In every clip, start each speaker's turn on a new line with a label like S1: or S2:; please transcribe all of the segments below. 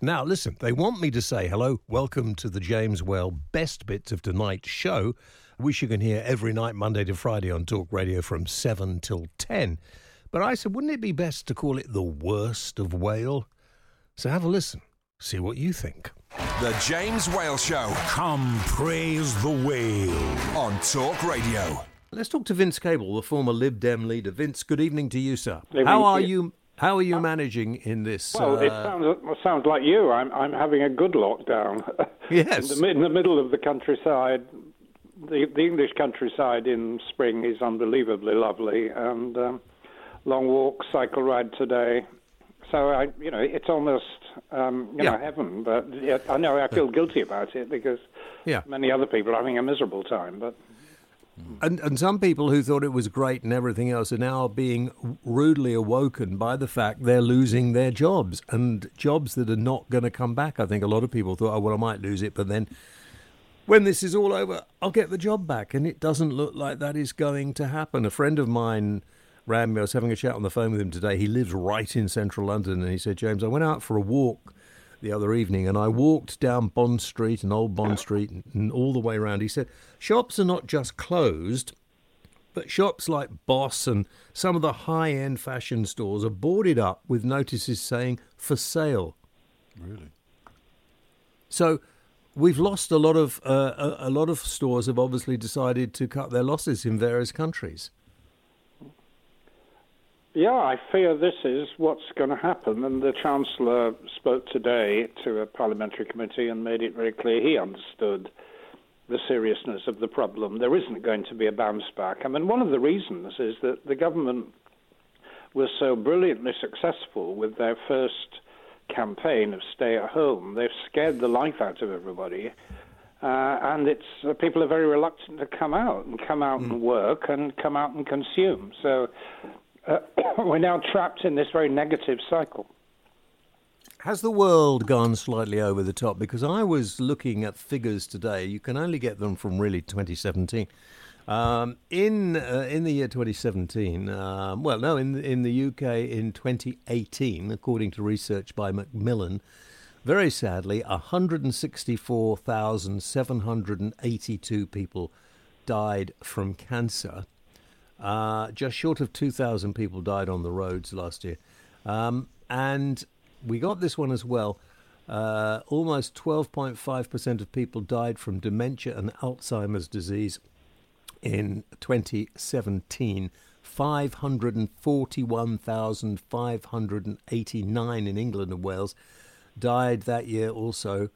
S1: Now, listen, they want me to say hello, welcome to the James Whale Best Bits of Tonight's show, which you can hear every night, Monday to Friday on Talk Radio from 7 till 10. But I said, wouldn't it be best to call it the worst of Whale? So have a listen, see what you think.
S2: The James Whale Show
S3: Come praise the whale.
S2: on Talk Radio.
S1: Let's talk to Vince Cable, the former Lib Dem leader. Vince, good evening to you, sir.
S4: Evening
S1: How
S4: to
S1: are
S4: you.
S1: How are you managing in this?
S4: Well, it
S1: uh,
S4: sounds it sounds like you. I'm I'm having a good lockdown.
S1: Yes.
S4: in, the, in the middle of the countryside, the the English countryside in spring is unbelievably lovely, and um, long walk, cycle ride today. So I, you know, it's almost um, you know
S1: Yeah.
S4: heaven. But yeah, I know I feel guilty about it because
S1: Yeah.
S4: many other people are having a miserable time. But Mm.
S1: And, and some people who thought it was great and everything else are now being rudely awoken by the fact they're losing their jobs and jobs that are not going to come back. I think a lot of people thought, oh, well, I might lose it, but then when this is all over, I'll get the job back. And it doesn't look like that is going to happen. A friend of mine me, I was having a chat on the phone with him today. He lives right in central London. And he said, James, I went out for a walk the other evening and I walked down Bond Street and Old Bond Street and, and all the way around. He said, shops are not just closed, but shops like Boss and some of the high end fashion stores are boarded up with notices saying for sale.
S3: Really?
S1: So we've lost a lot of uh, a, a lot of stores have obviously decided to cut their losses in various countries.
S4: Yeah, I fear this is what's going to happen. And the Chancellor spoke today to a parliamentary committee and made it very clear he understood the seriousness of the problem. There isn't going to be a bounce back. I mean, one of the reasons is that the government was so brilliantly successful with their first campaign of stay at home. They've scared the life out of everybody. Uh, and it's uh, people are very reluctant to come out and come out and work and come out and consume. So uh, we're now trapped in this very negative cycle.
S1: Has the world gone slightly over the top? Because I was looking at figures today. You can only get them from really 2017. Um, in uh, in the year 2017, um, well, no, in in the UK in 2018, according to research by Macmillan, very sadly, 164,782 people died from cancer. Uh, just short of 2,000 people died on the roads last year. Um, and we got this one as well. Uh, almost 12.5% of people died from dementia and Alzheimer's disease in 2017. 541,589 in England and Wales died that year also,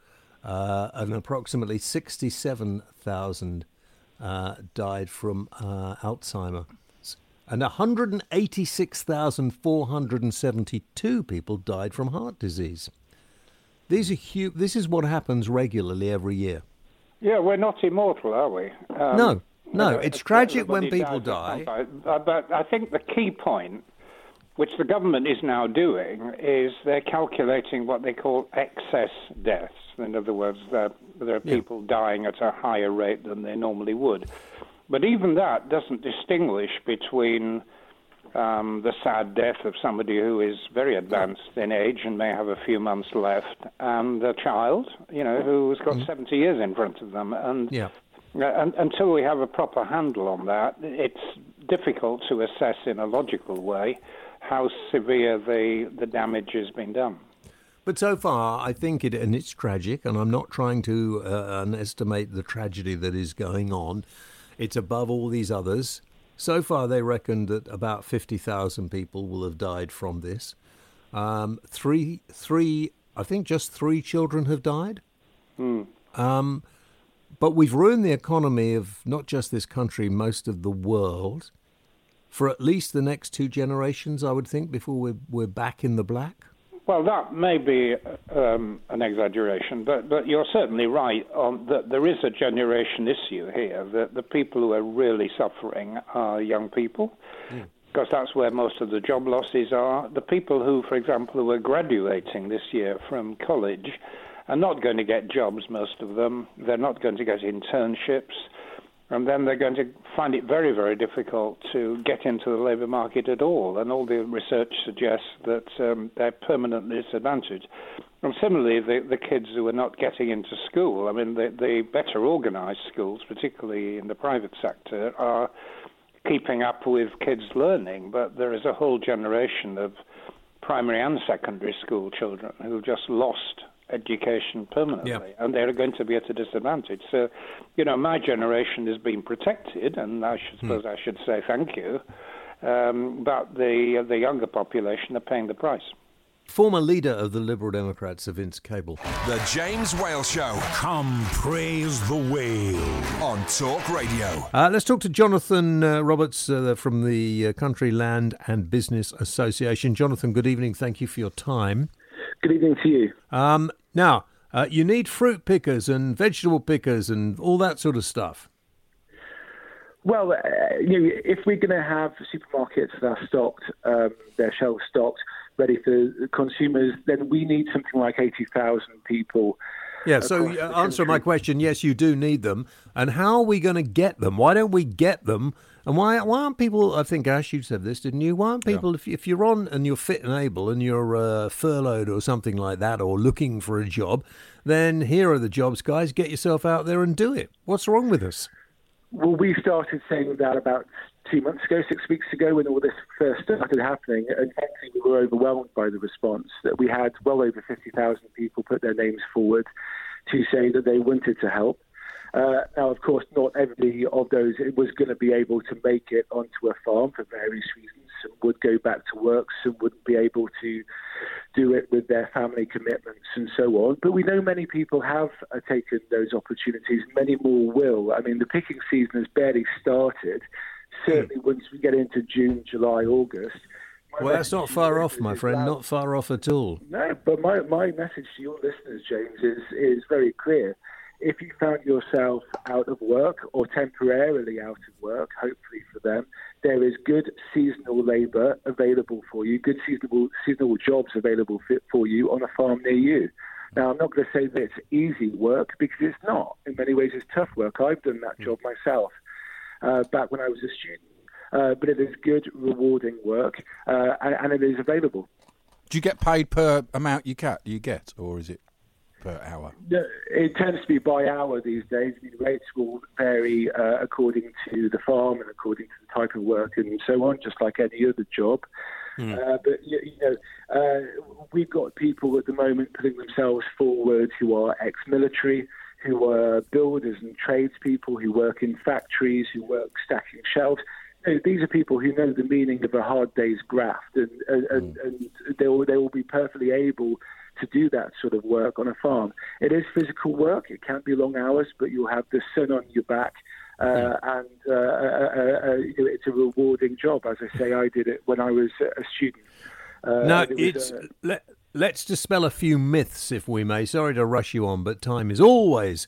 S1: uh, and approximately 67,000 uh, died from uh, Alzheimer. And 186,472 people died from heart disease. These are hu- This is what happens regularly every year.
S4: Yeah, we're not immortal, are we? Um,
S1: No, no, it's tragic when people
S4: dies
S1: die.
S4: at some point. But I think the key point, which the government is now doing, is they're calculating what they call excess deaths. In other words, there, are
S1: Yeah.
S4: people dying at a higher rate than they normally would. But even that doesn't distinguish between um, the sad death of somebody who is very advanced in age and may have a few months left, and a child, you know, who's got 70 years in front of them. And
S1: Yeah.
S4: uh, un until we have a proper handle on that, it's difficult to assess in a logical way how severe the, the damage has been done.
S1: But so far, I think it, and it's tragic, and I'm not trying to uh, underestimate the tragedy that is going on. It's above all these others. So far, they reckon that about 50,000 people will have died from this. Um, three, three, I think just three children have died. Um, but we've ruined the economy of not just this country, most of the world, for at least the next two generations, I would think, before we're, we're back in the black.
S4: Well, that may be um, an exaggeration, but, but you're certainly right on that there is a generation issue here. That the people who are really suffering are young people, because that's where most of the job losses are. The people who, for example, who are graduating this year from college are not going to get jobs, most of them. They're not going to get internships and then they're going to find it very, very difficult to get into the labour market at all. And all the research suggests that um, they're permanently disadvantaged. And similarly, the, the kids who are not getting into school, I mean, the, the better organised schools, particularly in the private sector, are keeping up with kids' learning, but there is a whole generation of primary and secondary school children who've just lost education permanently,
S1: Yeah.
S4: and they're going to be at a disadvantage. So, you know, my generation is being protected, and I should suppose I should say thank you. Um, but the the younger population are paying the price.
S1: Former leader of the Liberal Democrats, Sir Vince Cable.
S2: The James Whale Show
S3: Come praise the whale.
S2: on Talk Radio.
S1: Uh, let's talk to Jonathan uh, Roberts uh, from the uh, Country Land and Business Association. Jonathan, good evening. Thank you for your time.
S5: Good evening to you.
S1: Um, now, uh, you need fruit pickers and vegetable pickers and all that sort of stuff.
S5: Well, uh, you know, if we're going to have supermarkets that are stocked, um, their shelves stocked, ready for consumers, then we need something like 80,000 people.
S1: Yeah, so uh, answer my question yes, you do need them. And how are we going to get them? Why don't we get them? And why, why aren't people, I think Ash, you said this, didn't you? Why aren't people, if, if you're on and you're fit and able and you're uh, furloughed or something like that or looking for a job, then here are the jobs, guys. Get yourself out there and do it. What's wrong with us?
S5: Well, we started saying that about two months ago, six weeks ago, when all this first started happening. And frankly, we were overwhelmed by the response that we had well over 50,000 people put their names forward to say that they wanted to help. Uh, now, of course, not every of those was going to be able to make it onto a farm for various reasons. Some would go back to work, some wouldn't be able to do it with their family commitments and so on. But we know many people have uh, taken those opportunities. Many more will. I mean, the picking season has barely started. Certainly, once we get into June, July, August. my
S1: Well, that's not far off, my friend.
S5: that-
S1: Not far off at all.
S5: no, but my, my message to your listeners, James, is, is very clear. If you found yourself out of work or temporarily out of work, hopefully for them, there is good seasonal labour available for you, good seasonal, seasonal jobs available for, for you on a farm near you. Now, I'm not going to say that it's easy work because it's not. In many ways, it's tough work. I've done that job myself uh, back when I was a student. Uh, but it is good, rewarding work, uh, and, and it is available.
S3: Do you get paid per amount you get? You get, or is it per hour?
S5: It tends to be by hour these days. I mean, rates will vary uh, according to the farm and according to the type of work and so on, just like any other job. Uh, but you, you know, uh, we've got people at the moment putting themselves forward who are ex-military, who are builders and tradespeople, who work in factories, who work stacking shelves. You know, these are people who know the meaning of a hard day's graft, and and, and, and they will they will be perfectly able to do that sort of work on a farm. It is physical work. It can be long hours, but you'll have the sun on your back. Uh, and uh, uh, uh, uh, it's a rewarding job. As I say, I did it when I was a student. Uh,
S1: No,
S5: it
S1: it's let, let's dispel a few myths, if we may. Sorry to rush you on, but time is always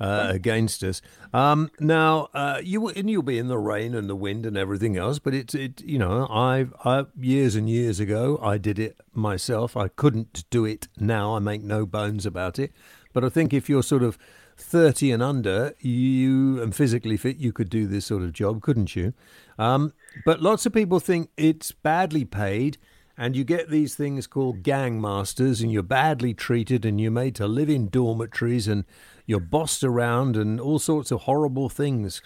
S1: uh, against us. Um, now, uh, you and you'll be in the rain and the wind and everything else, but it's it. You know, I, I years and years ago, I did it myself. I couldn't do it now. I make no bones about it. But I think if you're sort of 30 and under, you and physically fit, you could do this sort of job, couldn't you? Um, but lots of people think it's badly paid, and you get these things called gang masters, and you're badly treated, and you're made to live in dormitories, and you're bossed around, and all sorts of horrible things.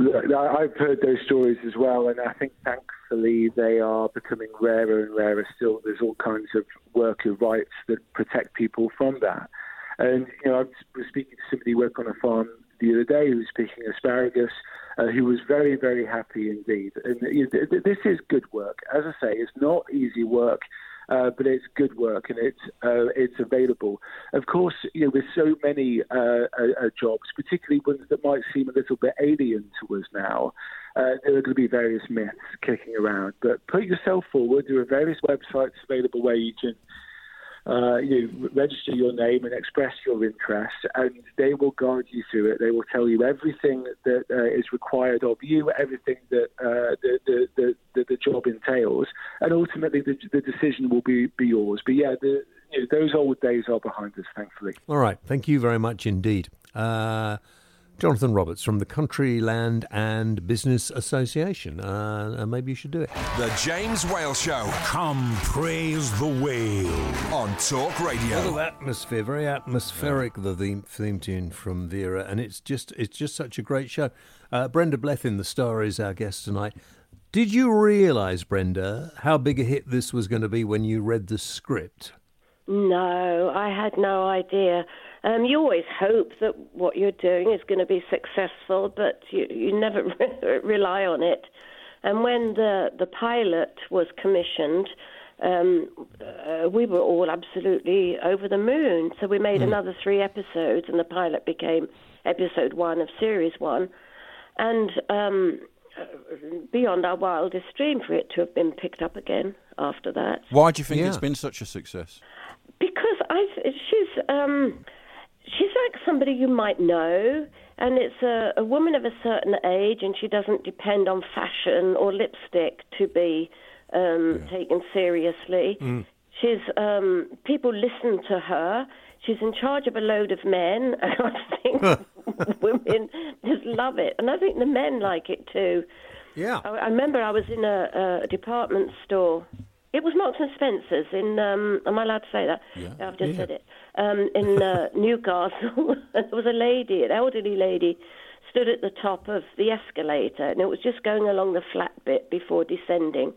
S5: I've heard those stories as well, and I think thankfully they are becoming rarer and rarer still. There's all kinds of worker rights that protect people from that. And, you know, I was speaking to somebody who worked on a farm the other day who was picking asparagus, uh, who was very, very happy indeed. And you know, th- th- this is good work. As I say, it's not easy work. Uh, but it's good work and it's uh, it's available. Of course, you know, with so many uh, uh, uh, jobs, particularly ones that might seem a little bit alien to us now, uh, there are going to be various myths kicking around. But put yourself forward. There are various websites available where you can uh, you register your name and express your interest, and they will guide you through it. They will tell you everything that uh, is required of you, everything that uh, the, the, the, the, job entails, and ultimately the, the decision will be, be yours. But yeah, the, you know, those old days are behind us, thankfully.
S1: All right. Thank you very much indeed. Jonathan Roberts from the Country Land and Business Association. Uh, uh, maybe you should do it.
S2: The James Whale Show
S6: Come praise the whale.
S2: on Talk
S1: A lot of
S2: Radio.
S1: atmosphere, very atmospheric. The theme, theme tune from Vera, and it's just it's just such a great show. Uh, Brenda Blethyn, the star, is our guest tonight. Did you realise, Brenda, how big a hit this was going to be when you read the script?
S7: No, I had no idea. Um, you always hope that what you're doing is going to be successful, but you, you never rely on it. And when the, the pilot was commissioned, um, uh, we were all absolutely over the moon. So we made another three episodes, and the pilot became episode one of series one. And um, uh, beyond our wildest dream for it to have been picked up again after that.
S3: Why do you think
S1: Yeah.
S3: it's been such a success?
S7: because I she's um she's like somebody you might know and it's a, a woman of a certain age and she doesn't depend on fashion or lipstick to be um taken seriously. She's um people listen to her. She's in charge of a load of men and i think women just love it and i think the men like it too.
S1: Yeah.
S7: I, I remember I was in a, a department store. It was Marks and Spencers in. Um, am I allowed to say that?
S3: Yeah.
S7: I've just said it. Um, in uh, Newcastle, there was a lady, an elderly lady, stood at the top of the escalator, and it was just going along the flat bit before descending.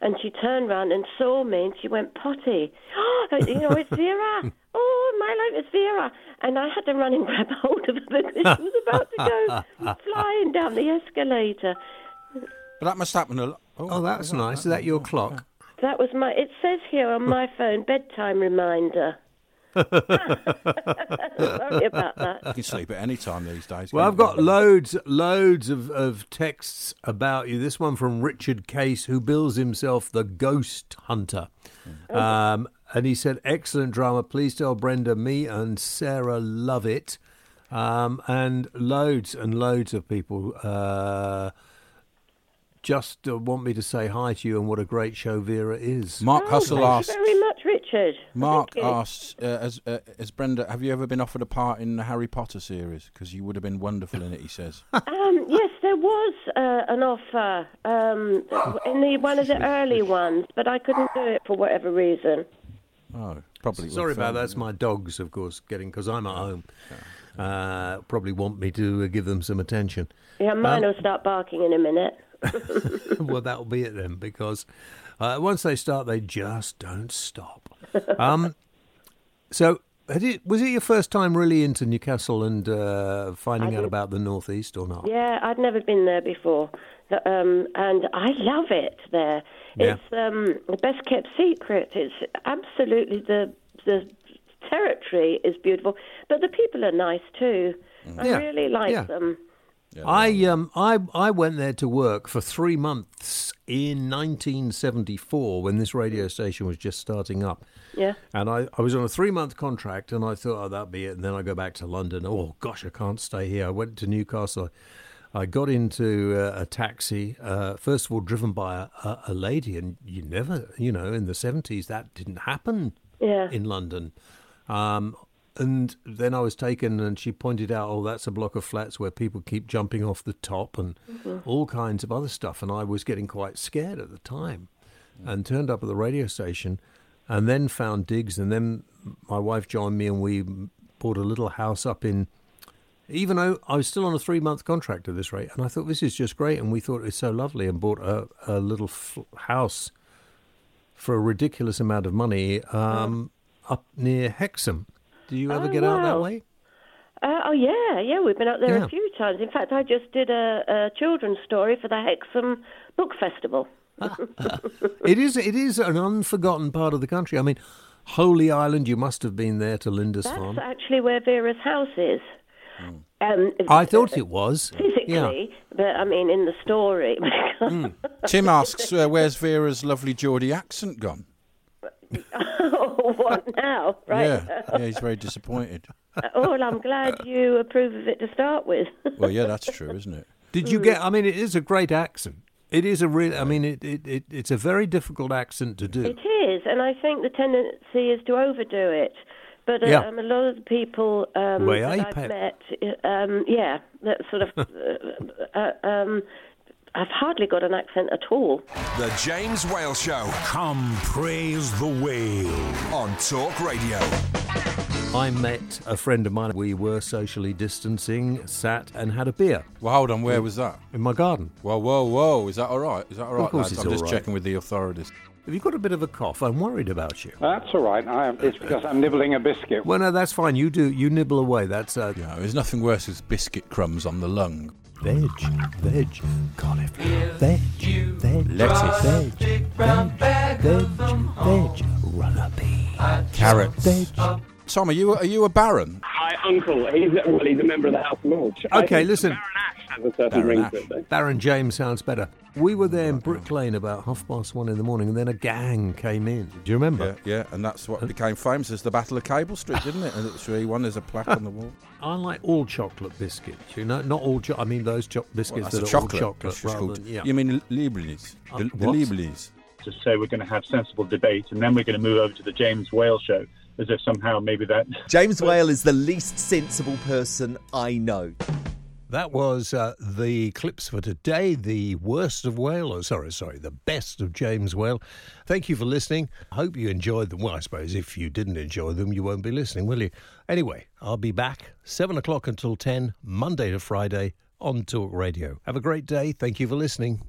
S7: And she turned round and saw me, and she went potty. Oh, you know, it's Vera. Oh, my life is Vera. And I had to run and grab hold of her because she was about to go flying down the escalator.
S3: But that must happen a lot.
S1: Oh, that's nice. Is that your clock?
S7: That was my. It says here on my phone, bedtime reminder. Sorry about that.
S3: You can sleep at any time these days.
S1: Well, I've got
S3: you?
S1: loads, loads of, of texts about you. This one from Richard Case, who bills himself the Ghost Hunter. Um, and he said, excellent drama. Please tell Brenda, me and Sarah love it. Um, and loads and loads of people uh, just uh, want me to say hi to you and what a great show Vera is.
S3: Mark
S7: Oh,
S3: Hustle
S7: thank
S3: asked.
S7: you very much, Richard.
S3: Mark
S7: Thank you.
S3: asked, uh, as, uh, as Brenda, have you ever been offered a part in the Harry Potter series? Because you would have been wonderful in it, he says.
S7: Um, yes, there was uh, an offer um, in the one of the early ones, but I couldn't do it for whatever reason.
S3: Oh, probably.
S1: Sorry about that.
S3: it,
S1: That's my dogs, of course, getting because I'm at home. Uh, probably want me to uh, give them some attention.
S7: Yeah, mine
S1: Um,
S7: will start barking in a minute.
S1: well, that'll be it then, because uh, once they start, they just don't stop. Um, so, had it, was it your first time really into Newcastle and uh, finding out about the northeast or not?
S7: Yeah, I'd never been there before, um, and I love it there.
S1: Yeah.
S7: It's um, the best kept secret. It's absolutely the the territory is beautiful, but the people are nice too. I really like
S1: yeah.
S7: them.
S1: I um I I went there to work for three months in 1974 when this radio station was just starting up.
S7: Yeah.
S1: And I, I was on a three month contract and I thought, oh, that'd be it. And then I go back to London. Oh, gosh, I can't stay here. I went to Newcastle. I got into uh, a taxi, uh, first of all, driven by a, a, a lady. And you never, you know, in the 70s, that didn't happen
S7: Yeah.
S1: in London. Um, and then I was taken, and she pointed out, "Oh, that's a block of flats where people keep jumping off the top, and mm-hmm. all kinds of other stuff." And I was getting quite scared at the time, mm. and turned up at the radio station, and then found digs, and then my wife joined me, and we bought a little house up in. Even though I was still on a three month contract at this rate, and I thought this is just great, and we thought it's so lovely, and bought a, a little f- house for a ridiculous amount of money um, mm. up near Hexham. Do you ever
S7: Oh,
S1: get out that way?
S7: Uh, oh yeah, yeah, we've been up there
S1: Yeah.
S7: a few times. In fact, I just did a, a children's story for the Hexham Book Festival.
S1: It is. It is an unforgotten part of the country. I mean, Holy Island. You must have been there to
S7: That's
S1: Lindisfarne.
S7: actually where Vera's house is. Um,
S1: I thought it was.
S7: physically,
S1: Yeah.
S7: but I mean in the story.
S3: Tim asks, uh, "Where's Vera's lovely Geordie accent gone?"
S7: what now? Right.
S3: Yeah, yeah, he's very disappointed.
S7: oh, well, I'm glad you approve of it to start with.
S3: Well, yeah, that's true, isn't it?
S1: Did you get? I mean, it is a great accent. It is a real. I mean, it, it, it it's a very difficult accent to do.
S7: It is, and I think the tendency is to overdo it. But uh,
S1: Yeah.
S7: um, a lot of the people um, that
S1: I
S7: I've
S1: pet-
S7: met, uh, um, yeah, that sort of, uh, uh, um, I've hardly got an accent at all.
S2: The James Whale Show
S6: Come praise the whale.
S2: on Talk Radio.
S1: I met a friend of mine. We were socially distancing, sat and had a beer
S3: Well, hold on. Where was that?
S1: in my garden.
S3: Whoa, whoa, whoa! Is that all right? Is that all right, Of
S1: course
S3: lads?
S1: it's
S3: I'm just
S1: all right.
S3: checking with the authorities.
S1: Have you got a bit of a cough? I'm worried about you.
S4: That's all right. I, it's because I'm nibbling a biscuit.
S1: Well, no, that's fine. You do. You nibble away. That's uh,
S3: You know, there's nothing worse as biscuit crumbs on the lung.
S1: Veg, veg, cauliflower, veg, veg,
S3: Lettuce.
S1: veg, veg, veg, veg, runner pea,
S3: Carrots.
S1: veg.
S3: Tom, are you are you a baron?
S8: Hi, uncle, he's well, he's a member of the House of Lords. I
S1: Okay,
S8: think
S1: listen.
S8: Baron a certain
S3: Baron
S8: ring to it. though.
S1: Baron James sounds better. We were there in Brick Lane about half past one in the morning, and then a gang came in. Do you remember?
S3: Yeah, yeah, and that's what became famous as the Battle of Cable Street, didn't it? And it's really one. There's a plaque on the wall.
S1: I like all chocolate biscuits. You know, not all. Cho- I mean those cho- biscuits
S3: Well,
S1: that are
S3: chocolate.
S1: all chocolate. Rather
S3: called-
S1: than, yeah.
S3: You mean Lieblings?
S1: Uh,
S3: The, the
S1: what?
S3: Lieblings.
S8: To say we're going to have sensible debate, and then we're going to move over to the James Whale show, as if somehow maybe that.
S9: James Whale is the least sensible person I know.
S1: That was uh, the clips for today. The worst of Whale, or sorry, sorry, the best of James Whale. Thank you for listening. I hope you enjoyed them. Well, I suppose if you didn't enjoy them, you won't be listening, will you? Anyway, I'll be back seven o'clock until ten, Monday to Friday on Talk Radio. Have a great day. Thank you for listening.